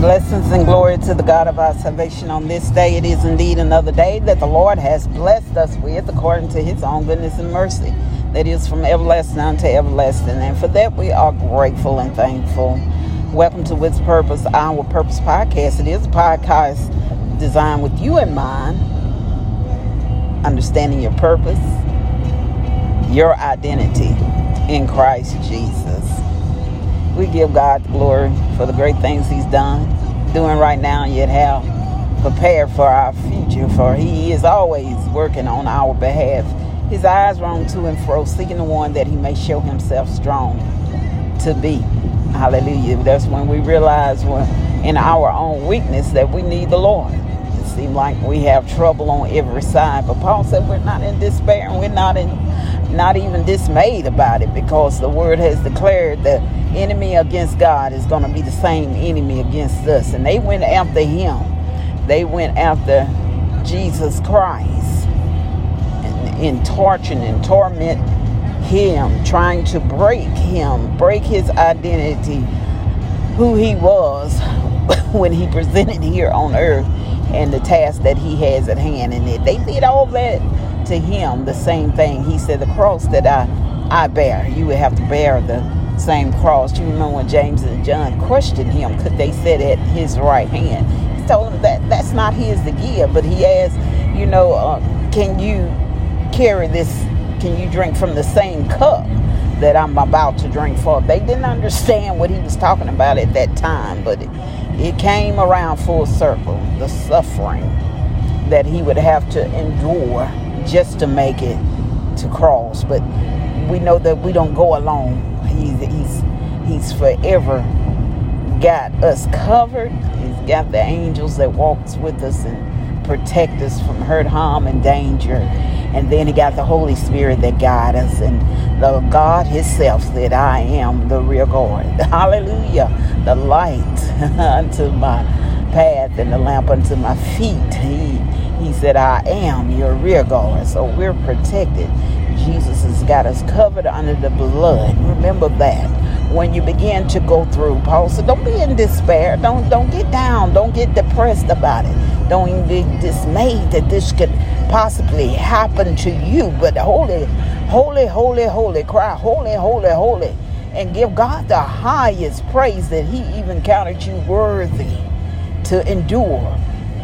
Blessings and glory to the God of our salvation on this day. It is indeed another day that the Lord has blessed us with according to his own goodness and mercy. That is from everlasting unto everlasting. And for that we are grateful and thankful. Welcome to With Purpose, our Purpose podcast. It is a podcast designed with you in mind, understanding your purpose, your identity in Christ Jesus. We give God the glory for the great things He's done, doing right now, and yet have prepared for our future. For He is always working on our behalf. His eyes roam to and fro, seeking the one that He may show Himself strong to be. Hallelujah. That's when we realize when in our own weakness that we need the Lord. It seems like we have trouble on every side. But Paul said we're not in despair and we're not in not even dismayed about it because the word has declared the enemy against God is going to be the same enemy against us. And they went after him. They went after Jesus Christ and in torturing and torment him, trying to break him, break his identity, who he was when he presented here on earth and the task that he has at hand. And they did all that to him the same thing. He said, The cross that I, I bear, you would have to bear the same cross. You remember when James and John questioned him, could they sit at his right hand? He told them that that's not his to give, but he asked, you know, uh, can you carry this? Can you drink from the same cup that I'm about to drink for? They didn't understand what he was talking about at that time, but it, it came around full circle. The suffering that he would have to endure just to make it to cross. But we know that we don't go alone. He's he's he's forever got us covered. He's got the angels that walks with us and protect us from hurt, harm, and danger. And then he got the Holy Spirit that guide us. And the God Himself said, I am the real God. Hallelujah. The light unto my path and the lamp unto my feet. He he said, I am your rear guard. So we're protected. Jesus has got us covered under the blood. Remember that. When you begin to go through, Paul said, don't be in despair. Don't don't get down. Don't get depressed about it. Don't even be dismayed that this could possibly happen to you. But holy, holy, holy, holy, cry, holy, holy, holy. And give God the highest praise that He even counted you worthy to endure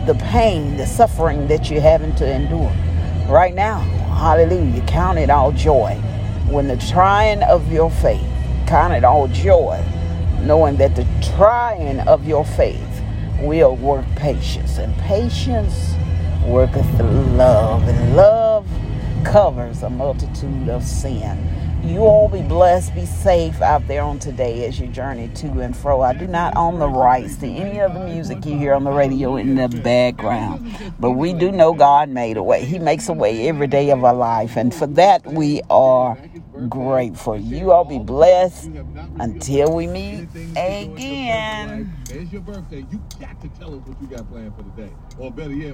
the pain, the suffering that you're having to endure right now. Hallelujah. Count it all joy when the trying of your faith, count it all joy, knowing that the trying of your faith will work patience, and patience worketh love, and love covers a multitude of sin. You all be blessed, be safe out there on today as you journey to and fro. I do not own the rights to any of the music you hear on the radio in the background, but we do know God made a way. He makes a way every day of our life, and for that we are grateful. You all be blessed until we meet again. It's your birthday. You got to tell us what you got planned for the day. Or better yet,